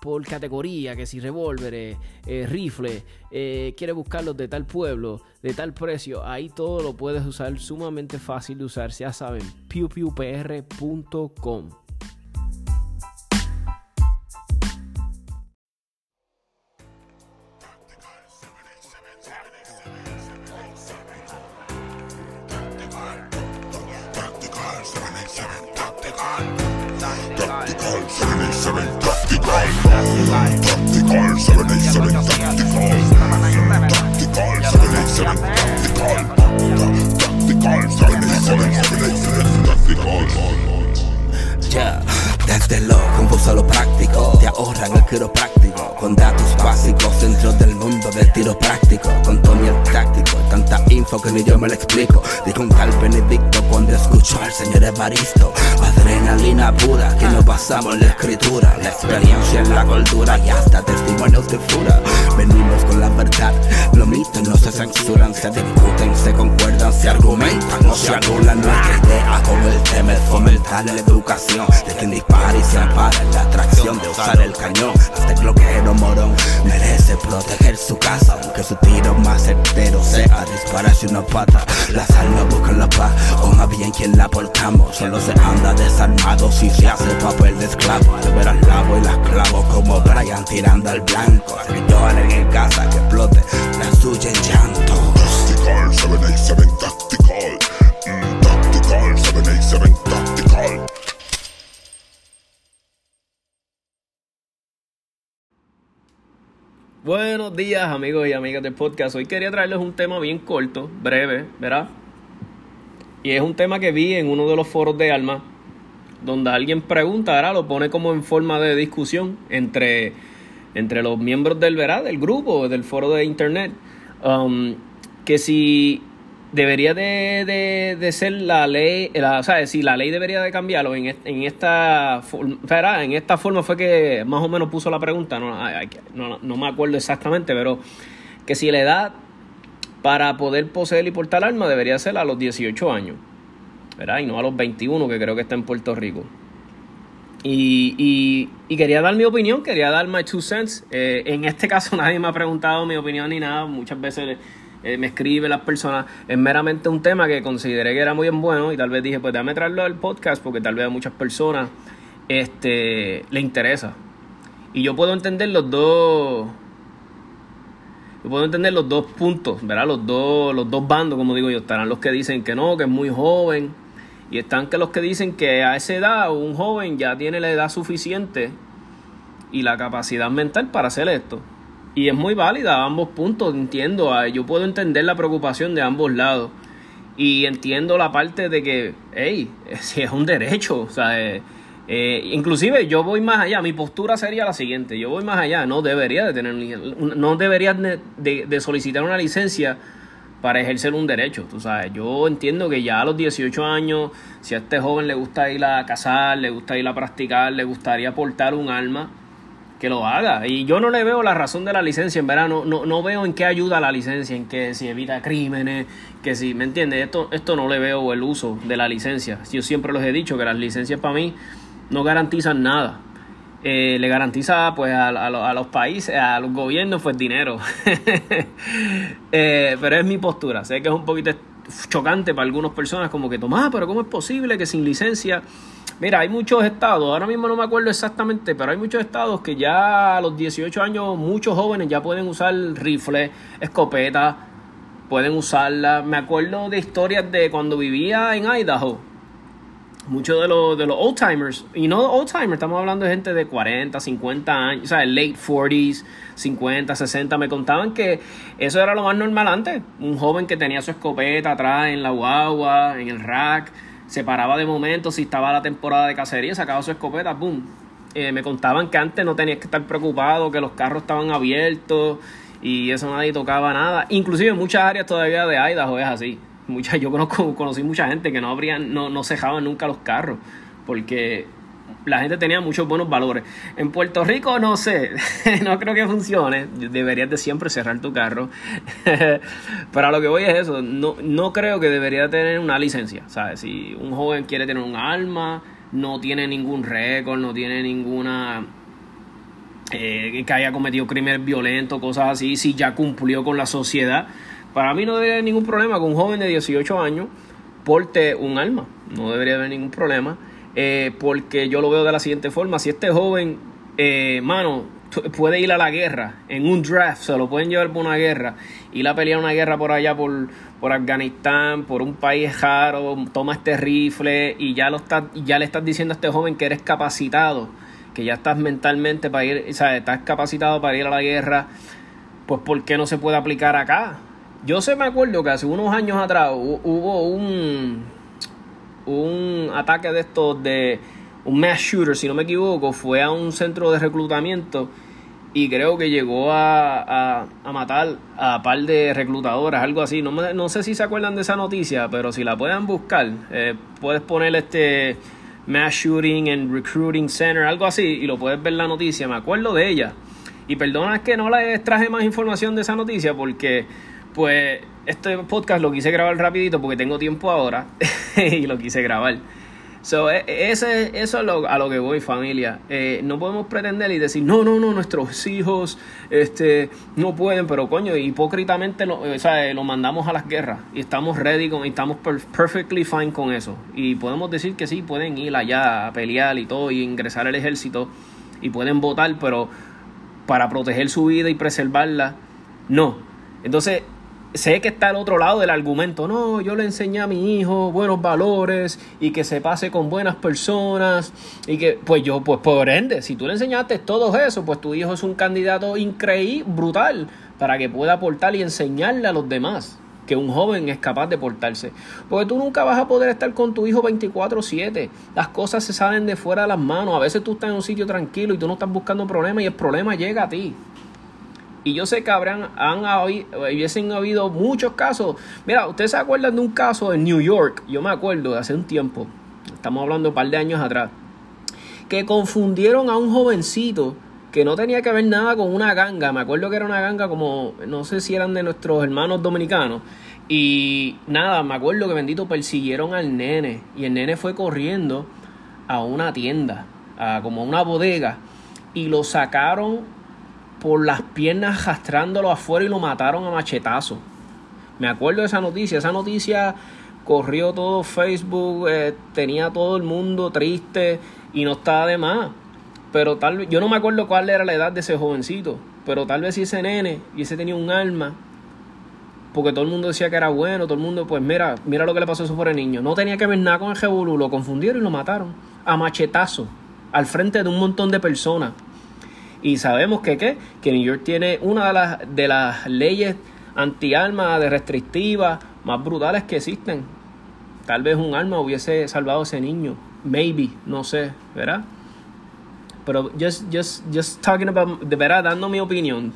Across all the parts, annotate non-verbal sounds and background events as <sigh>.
por categoría, que si revólveres, eh, rifles, eh, quieres buscarlos de tal pueblo, de tal precio, ahí todo lo puedes usar, sumamente fácil de usar, ya saben, pewpewpr.com. práctico, con Tony el táctico, tanta info que ni yo me lo explico. Dijo un tal Benedicto cuando escuchó al señor Evaristo, adrenalina pura que nos basamos en la escritura, la experiencia en la cultura y hasta testimonios de fura. Venimos con la verdad, los mitos no se censuran, se discuten, se concuerdan, se argumentan, no se anulan nuestra idea con el tema es fomentar la educación de quien dispara y se ampara en la atracción de usar el cañón. Hasta el bloqueo morón merece proteger su casa, aunque su tiro más certero sea dispararse una pata. Las almas buscan la paz, o más bien quien la portamos. Solo se anda desarmado si se hace papel de esclavo. Al ver al lavo y las clavo como Brian tirando al blanco. Que lloren en casa que explote la suya en llanto. Tactical, 787 Tactical. Mm, tactical, 787 Tactical. Buenos días amigos y amigas del podcast. Hoy quería traerles un tema bien corto, breve, ¿verdad? Y es un tema que vi en uno de los foros de Alma, donde alguien pregunta, ahora lo pone como en forma de discusión entre, entre los miembros del, ¿verdad? del grupo, del foro de internet, um, que si debería de, de, de ser la ley, la, o sea, si la ley debería de cambiarlo en, en esta en esta forma fue que más o menos puso la pregunta, no, no, no me acuerdo exactamente, pero que si la edad para poder poseer y portar arma debería ser a los 18 años, ¿verdad? Y no a los 21 que creo que está en Puerto Rico. Y, y, y quería dar mi opinión, quería dar my two cents. Eh, en este caso <laughs> nadie me ha preguntado mi opinión ni nada. Muchas veces eh, me escriben las personas. Es meramente un tema que consideré que era muy bueno y tal vez dije, pues déjame traerlo al podcast porque tal vez a muchas personas este, le interesa. Y yo puedo entender los dos... Yo puedo entender los dos puntos, ¿verdad? Los dos, los dos bandos, como digo yo. Estarán los que dicen que no, que es muy joven. Y están que los que dicen que a esa edad un joven ya tiene la edad suficiente y la capacidad mental para hacer esto. Y es muy válida a ambos puntos, entiendo. ah, Yo puedo entender la preocupación de ambos lados. Y entiendo la parte de que, hey, <laughs> si es un derecho. O sea, eh, eh, inclusive yo voy más allá. Mi postura sería la siguiente. Yo voy más allá. No debería de tener, no debería de, de- de solicitar una licencia para ejercer un derecho, tú sabes. Yo entiendo que ya a los 18 años, si a este joven le gusta ir a cazar, le gusta ir a practicar, le gustaría portar un arma, que lo haga. Y yo no le veo la razón de la licencia, en verdad, no, no, no veo en qué ayuda la licencia, en que si evita crímenes, que si, ¿me entiendes? Esto, esto no le veo el uso de la licencia. Yo siempre les he dicho que las licencias para mí no garantizan nada. Eh, le garantiza pues a, a a los países, a los gobiernos, pues dinero. <laughs> Eh, pero es mi postura. Sé que es un poquito chocante para algunas personas, como que Tomás, pero ¿cómo es posible que sin licencia? Mira, hay muchos estados, ahora mismo no me acuerdo exactamente, pero hay muchos estados que ya a los 18 años, muchos jóvenes ya pueden usar rifles, escopetas, pueden usarla. Me acuerdo de historias de cuando vivía en Idaho. Muchos de los, de los old timers, y no old timers, estamos hablando de gente de 40, 50 años, o sea, late 40s, 50, 60, me contaban que eso era lo más normal antes. Un joven que tenía su escopeta atrás en la guagua, en el rack, se paraba de momento si estaba la temporada de cacería, sacaba su escopeta, boom. Eh, me contaban que antes no tenías que estar preocupado, que los carros estaban abiertos y eso nadie tocaba nada. Inclusive en muchas áreas todavía de Idaho es así. Mucha, yo conozco, conocí mucha gente que no abrían, no, no cejaban nunca los carros, porque la gente tenía muchos buenos valores. En Puerto Rico no sé, <laughs> no creo que funcione. Deberías de siempre cerrar tu carro. <laughs> Pero a lo que voy es eso, no, no creo que debería tener una licencia. ¿sabes? Si un joven quiere tener un arma, no tiene ningún récord, no tiene ninguna... Eh, que haya cometido crímenes violentos, cosas así, si ya cumplió con la sociedad. Para mí no debería haber ningún problema con un joven de 18 años porte un arma. No debería haber ningún problema. Eh, porque yo lo veo de la siguiente forma. Si este joven, eh, mano, puede ir a la guerra en un draft, se lo pueden llevar por una guerra, ir a pelear una guerra por allá, por, por Afganistán, por un país raro, toma este rifle y ya, lo está, ya le estás diciendo a este joven que eres capacitado, que ya estás mentalmente para ir, o sea, estás capacitado para ir a la guerra, pues ¿por qué no se puede aplicar acá? Yo sé, me acuerdo que hace unos años atrás hubo un un ataque de estos de un mass shooter, si no me equivoco, fue a un centro de reclutamiento y creo que llegó a, a, matar a par de reclutadoras, algo así. No, no sé si se acuerdan de esa noticia, pero si la pueden buscar, eh, puedes poner este Mass Shooting and Recruiting Center, algo así, y lo puedes ver la noticia. Me acuerdo de ella. Y perdona que no les traje más información de esa noticia porque pues este podcast lo quise grabar rapidito porque tengo tiempo ahora <laughs> y lo quise grabar. So, e, ese, eso es lo, a lo que voy, familia. Eh, no podemos pretender y decir, no, no, no, nuestros hijos este, no pueden, pero coño, hipócritamente lo, o sea, lo mandamos a las guerras y estamos ready, con, y estamos perfectly fine con eso. Y podemos decir que sí, pueden ir allá a pelear y todo y ingresar al ejército y pueden votar, pero para proteger su vida y preservarla, no. Entonces, sé que está al otro lado del argumento. No, yo le enseñé a mi hijo buenos valores y que se pase con buenas personas. Y que, pues yo, pues por ende, si tú le enseñaste todo eso, pues tu hijo es un candidato increíble, brutal, para que pueda aportar y enseñarle a los demás que un joven es capaz de portarse. Porque tú nunca vas a poder estar con tu hijo 24/7. Las cosas se salen de fuera de las manos. A veces tú estás en un sitio tranquilo y tú no estás buscando problemas y el problema llega a ti. Y yo sé que habrán, han hubiesen habido muchos casos. Mira, ustedes se acuerdan de un caso en New York, yo me acuerdo de hace un tiempo, estamos hablando un par de años atrás, que confundieron a un jovencito que no tenía que ver nada con una ganga. Me acuerdo que era una ganga como, no sé si eran de nuestros hermanos dominicanos. Y nada, me acuerdo que bendito persiguieron al nene. Y el nene fue corriendo a una tienda, a como a una bodega. Y lo sacaron por las piernas arrastrándolo afuera y lo mataron a machetazo. Me acuerdo de esa noticia. Esa noticia corrió todo Facebook, eh, tenía todo el mundo triste y no estaba de más. Pero tal vez, yo no me acuerdo cuál era la edad de ese jovencito, pero tal vez si ese nene y ese tenía un alma, porque todo el mundo decía que era bueno, todo el mundo, pues mira, mira lo que le pasó a ese pobre niño. No tenía que ver nada con el Jebulú, lo confundieron y lo mataron a machetazo, al frente de un montón de personas. Y sabemos que, ¿qué? que New York tiene una de las, de las leyes anti-armas, de restrictivas, más brutales que existen. Tal vez un arma hubiese salvado a ese niño. Maybe, no sé, ¿verdad? Pero just, just, just talking about, de verdad, dando mi opinión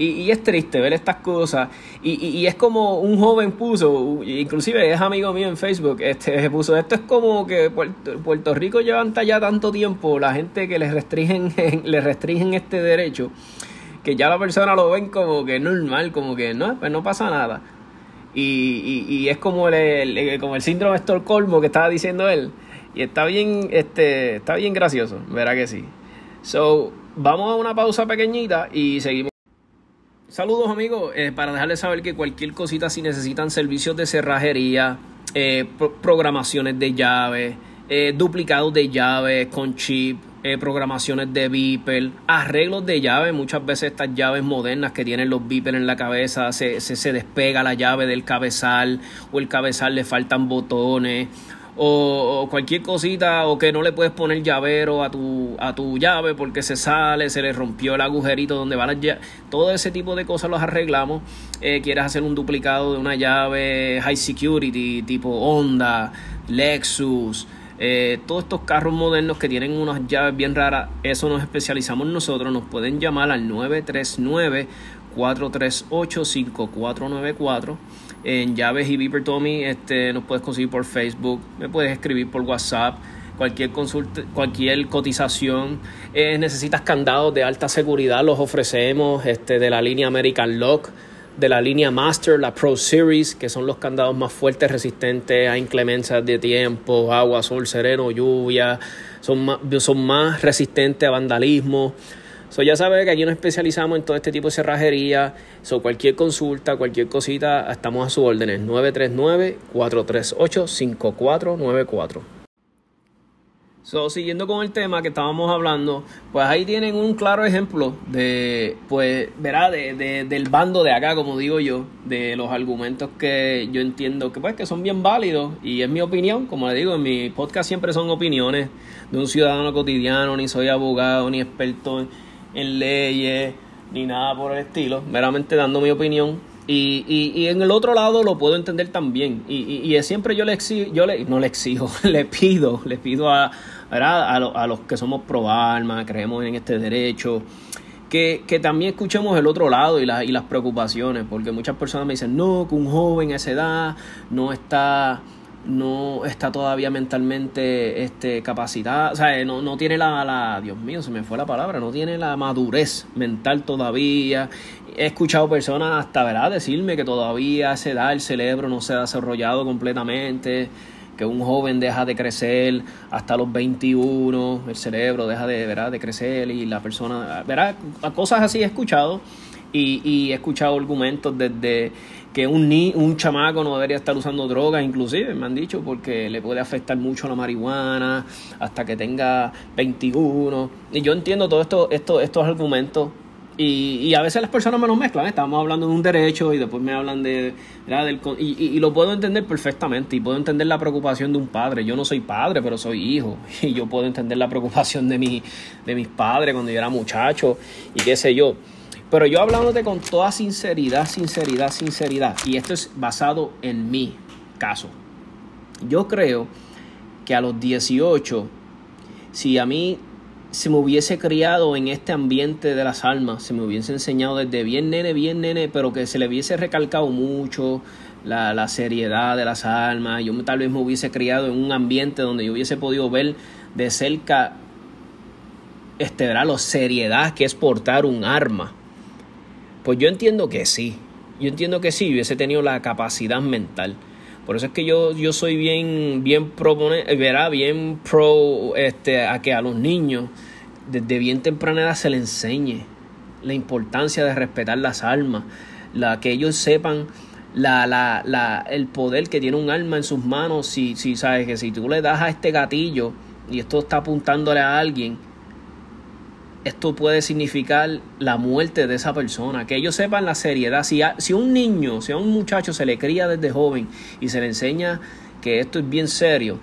y, es triste ver estas cosas. Y, es como un joven puso, inclusive es amigo mío en Facebook, este puso, esto es como que Puerto, Rico lleva ya tanto tiempo la gente que les restringen, <laughs> les restringen este derecho, que ya la persona lo ven como que normal, como que no, pues no pasa nada. Y, y, es como el, como el síndrome de Estocolmo que estaba diciendo él. Y está bien, este, está bien gracioso, verá que sí. So, vamos a una pausa pequeñita y seguimos. Saludos amigos, eh, para dejarles saber que cualquier cosita si necesitan servicios de cerrajería, eh, programaciones de llaves, eh, duplicados de llaves con chip, programaciones de beeper, arreglos de llaves, muchas veces estas llaves modernas que tienen los beeper en la cabeza, se, se, se despega la llave del cabezal o el cabezal le faltan botones o, cualquier cosita o que no le puedes poner llavero a tu, a tu llave porque se sale, se le rompió el agujerito donde va la llave. Todo ese tipo de cosas los arreglamos. Eh, quieres hacer un duplicado de una llave high security tipo Honda, Lexus. Eh, todos estos carros modernos que tienen unas llaves bien raras, eso nos especializamos nosotros. Nos pueden llamar al 939 438 5494 en Llaves y Viper Tommy. Este, nos puedes conseguir por Facebook, me puedes escribir por WhatsApp. Cualquier consulta, cualquier cotización, eh, necesitas candados de alta seguridad, los ofrecemos este, de la línea American Lock de la línea Master, la Pro Series, que son los candados más fuertes, resistentes a inclemencias de tiempo, agua, sol, sereno, lluvia, son más, son más resistentes a vandalismo. So, ya sabes que aquí nos especializamos en todo este tipo de cerrajería. So, cualquier consulta, cualquier cosita, estamos a su órdenes. 939-438-5494. So, siguiendo con el tema que estábamos hablando, pues ahí tienen un claro ejemplo de, pues, verá, de, de, del bando de acá, como digo yo, de los argumentos que yo entiendo que, pues, que son bien válidos y es mi opinión, como le digo, en mi podcast siempre son opiniones de un ciudadano cotidiano, ni soy abogado, ni experto en, en leyes, ni nada por el estilo, meramente dando mi opinión y, y, y, en el otro lado lo puedo entender también. Y, y, siempre yo le exijo, yo le, no le exijo, <laughs> le pido, le pido a, a, lo, a los que somos pro alma, creemos en este derecho, que, que también escuchemos el otro lado y, la, y las preocupaciones, porque muchas personas me dicen, no, que un joven a esa edad no está no está todavía mentalmente este, capacitado, o sea, no, no tiene la, la, Dios mío, se me fue la palabra, no tiene la madurez mental todavía. He escuchado personas hasta, ¿verdad?, decirme que todavía a esa edad el cerebro no se ha desarrollado completamente, que un joven deja de crecer hasta los 21, el cerebro deja de, ¿verdad?, de crecer y la persona, ¿verdad?, cosas así he escuchado y, y he escuchado argumentos desde que un, ni, un chamaco no debería estar usando drogas, inclusive me han dicho, porque le puede afectar mucho la marihuana hasta que tenga 21. Y yo entiendo todos esto, esto, estos argumentos. Y, y, a veces las personas me los mezclan, estamos hablando de un derecho y después me hablan de... Del, y, y, y, lo puedo entender perfectamente y puedo entender la preocupación de un padre. Yo no soy padre, pero soy hijo. <laughs> Y yo puedo entender la preocupación de, mi, de mis padres cuando yo era muchacho y qué sé yo. Pero yo hablándote con toda sinceridad, sinceridad, sinceridad, y esto es basado en mi caso. Yo creo que a los 18, si a mí se me hubiese criado en este ambiente de las almas, se me hubiese enseñado desde bien nene, bien nene, pero que se le hubiese recalcado mucho la, la seriedad de las almas, yo tal vez me hubiese criado en un ambiente donde yo hubiese podido ver de cerca este, ¿verdad? la seriedad que es portar un arma pues yo entiendo que sí. Yo entiendo que sí, hubiese tenido la capacidad mental. Por eso es que yo, yo soy bien, bien verá, bien pro este, a que a los niños desde bien temprana edad se les enseñe la importancia de respetar las almas, la, que ellos sepan la, la, la, el poder que tiene un alma en sus manos. Si, si sabes que si tú le das a este gatillo y esto está apuntándole a alguien, esto puede significar la muerte de esa persona, que ellos sepan la seriedad. Si a, si un niño, si a un muchacho se le cría desde joven y se le enseña que esto es bien serio,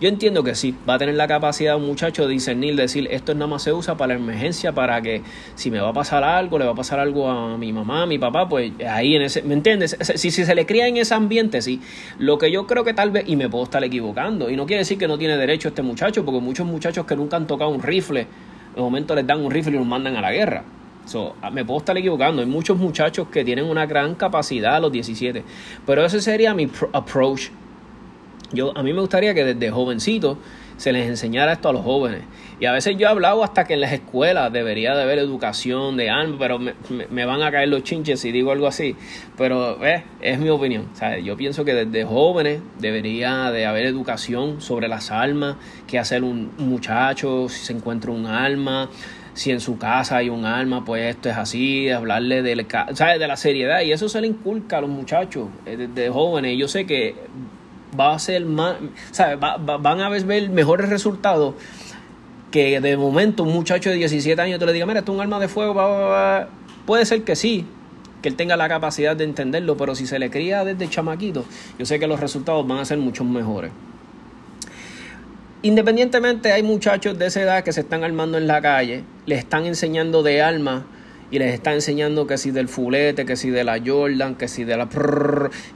yo entiendo que sí, va a tener la capacidad un muchacho de discernir, decir, esto nada más se usa para la emergencia, para que si me va a pasar algo, le va a pasar algo a mi mamá, a mi papá, pues ahí en ese, ¿me entiendes? Si, si se le cría en ese ambiente, sí. Lo que yo creo que tal vez, y me puedo estar equivocando, y no quiere decir que no tiene derecho este muchacho, porque muchos muchachos que nunca han tocado un rifle, de momento les dan un rifle y los mandan a la guerra. So, me puedo estar equivocando. Hay muchos muchachos que tienen una gran capacidad a los 17. Pero ese sería mi approach. Yo, a mí me gustaría que desde jovencito se les enseñara esto a los jóvenes. Y a veces yo he hablado hasta que en las escuelas debería de haber educación de armas, pero me, me, van a caer los chinches si digo algo así. Pero eh, es mi opinión. ¿sabes? Yo pienso que desde jóvenes debería de haber educación sobre las armas, qué hacer un muchacho si se encuentra un arma, si en su casa hay un arma, pues esto es así, hablarle de, ¿sabes? de la seriedad. Y eso se le inculca a los muchachos desde jóvenes. Yo sé que va a ser más, ¿sabes? Va, va, van a ver mejores resultados que de momento un muchacho de 17 años te le diga, mira, esto es un arma de fuego, va, va, puede ser que sí, que él tenga la capacidad de entenderlo, pero si se le cría desde chamaquito, yo sé que los resultados van a ser mucho mejores. Independientemente, hay muchachos de esa edad que se están armando en la calle, les están enseñando de armas y les están enseñando que si del fulete, que si de la Jordan, que si de la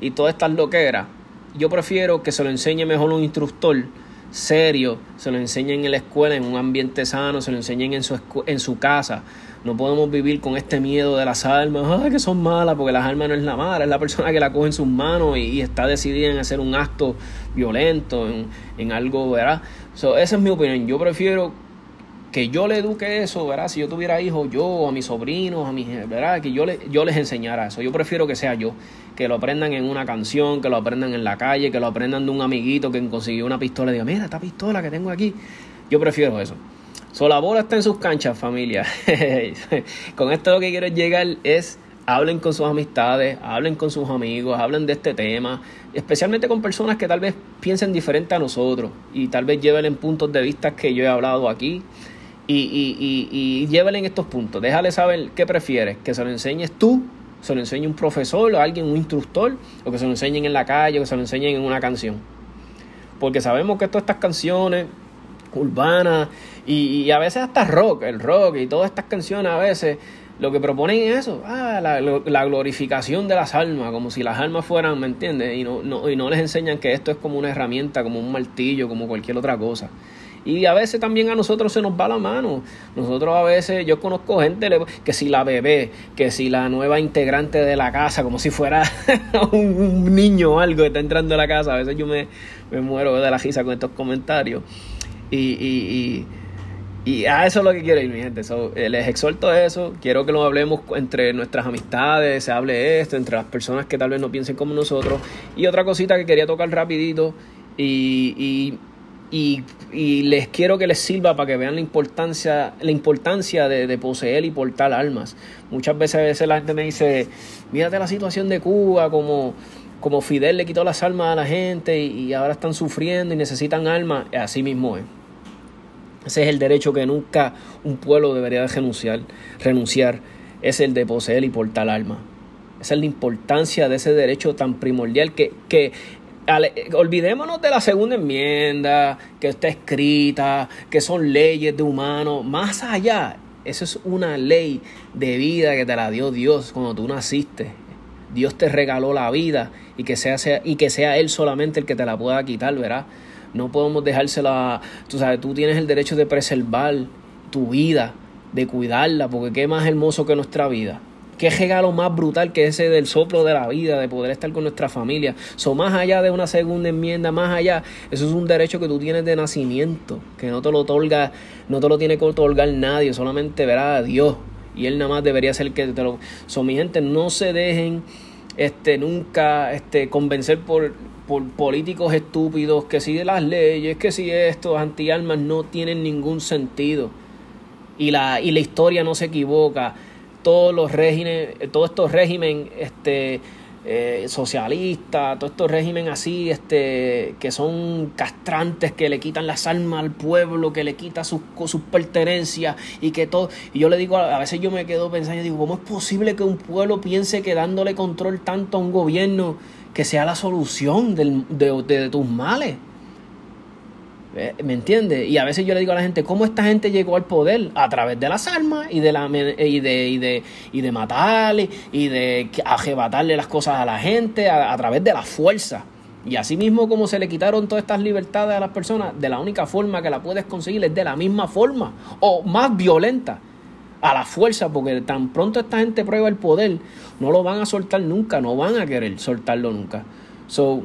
y todas estas loqueras. Yo prefiero que se lo enseñe mejor un instructor serio, se lo enseñen en la escuela, en un ambiente sano, se lo enseñen en su, en su casa, No podemos vivir con este miedo de las almas, que son malas, porque las almas no es la mala, es la persona que la coge en sus manos y, está decidida en hacer un acto violento, en, algo, ¿verdad? esa es mi opinión. Yo prefiero que yo le eduque eso, ¿verdad? Si yo tuviera hijos, yo, a mis sobrinos, a mis, ¿verdad? Que yo, le, yo les enseñara eso. Yo prefiero que sea yo, que lo aprendan en una canción, que lo aprendan en la calle, que lo aprendan de un amiguito que consiguió una pistola y diga, mira, esta pistola que tengo aquí. Yo prefiero eso. So, la bola está en sus canchas, familia. <laughs> con esto lo que quiero llegar es hablen con sus amistades, hablen con sus amigos, hablen de este tema, especialmente con personas que tal vez piensen diferente a nosotros y tal vez lleven puntos de vista que yo he hablado aquí y, y, y, y estos puntos. Déjale saber qué prefieres, que se lo enseñes tú, se lo enseñe un profesor o alguien, un instructor, o que se lo enseñen en la calle, o que se lo enseñen en una canción. Porque sabemos que todas estas canciones urbanas y, a veces hasta rock, el rock y todas estas canciones a veces lo que proponen es eso, ah, la, la, glorificación de las almas, como si las almas fueran, ¿me entiendes? Y no, no, y no les enseñan que esto es como una herramienta, como un martillo, como cualquier otra cosa. Y a veces también a nosotros se nos va la mano. Nosotros a veces, yo conozco gente que si la bebé, que si la nueva integrante de la casa, como si fuera <laughs> un, niño o algo que está entrando a la casa. A veces yo me, muero de la risa con estos comentarios. Y, y, y, a eso es lo que quiero ir, mi gente. Eh, les exhorto eso. Quiero que lo hablemos entre nuestras amistades, se hable esto, entre las personas que tal vez no piensen como nosotros. Y otra cosita que quería tocar rapidito. y y, les quiero que les sirva para que vean la importancia, la importancia de, poseer y portar almas. Muchas veces, veces la gente me dice, mírate la situación de Cuba, como, como Fidel le quitó las almas a la gente y, ahora están sufriendo y necesitan almas. Así mismo es. Ese es el derecho que nunca un pueblo debería renunciar, renunciar. Es el de poseer y portar almas. Esa es la importancia de ese derecho tan primordial que, que olvidémonos de la segunda enmienda, que está escrita, que son leyes de humanos. Más allá, eso es una ley de vida que te la dio Dios cuando tú naciste. Dios te regaló la vida y que sea, y que sea Él solamente el que te la pueda quitar, ¿verdad? No podemos dejársela, tú sabes, tú tienes el derecho de preservar tu vida, de cuidarla, porque qué más hermoso que nuestra vida. Qué regalo más brutal que ese del soplo de la vida, de poder estar con nuestra familia. So, más allá de una segunda enmienda, más allá, eso es un derecho que tú tienes de nacimiento, que no te lo otorga, no te lo tiene que otorgar nadie, solamente verá a Dios. Y Él nada más debería ser el que te lo. So, mi gente, no se dejen este, nunca este, convencer por, por políticos estúpidos que si las leyes, que si estos anti-almas no tienen ningún sentido. Y la, y la historia no se equivoca todos los regímenes, todos estos regímenes este, eh, socialistas, todos estos regímenes así, este, que son castrantes, que le quitan las almas al pueblo, que le quitan sus, sus pertenencias y que todo. Y yo le digo, a veces yo me quedo pensando, digo, ¿cómo es posible que un pueblo piense que dándole control tanto a un gobierno que sea la solución de tus males? ¿Me entiende? Y a veces yo le digo a la gente, ¿cómo esta gente llegó al poder? A través de las armas y de, la, y de, y de, y de matarle y de arrebatarle las cosas a la gente a, través de la fuerza. Y así mismo como se le quitaron todas estas libertades a las personas, de la única forma que la puedes conseguir es de la misma forma o más violenta a la fuerza, porque tan pronto esta gente prueba el poder, no lo van a soltar nunca, no van a querer soltarlo nunca. So,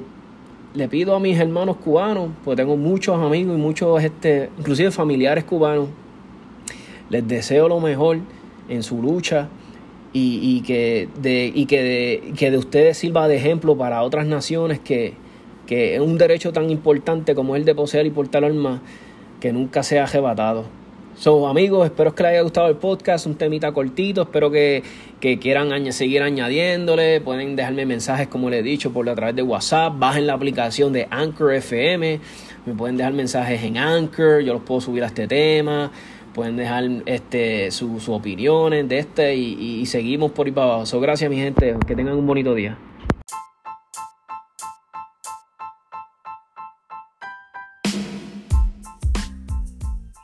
le pido a mis hermanos cubanos, porque tengo muchos amigos y muchos, este, inclusive familiares cubanos, les deseo lo mejor en su lucha y, que, de, y que, de, que de ustedes sirva de ejemplo para otras naciones que, que es un derecho tan importante como el de poseer y portar armas que nunca sea arrebatado. So, amigos, espero que les haya gustado el podcast, un temita cortito, espero que, quieran seguir añadiéndole, pueden dejarme mensajes como les he dicho por a través de WhatsApp, bajen la aplicación de Anchor FM, me pueden dejar mensajes en Anchor, yo los puedo subir a este tema, pueden dejar este sus opiniones de este y, seguimos por ahí para abajo. So, gracias mi gente, que tengan un bonito día.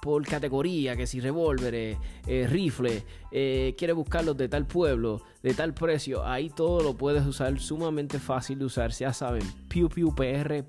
por categoría, que si revólveres, eh, rifles, quieres buscarlos de tal pueblo, de tal precio, ahí todo lo puedes usar. Sumamente fácil de usar. Ya saben, pewpewpr.com.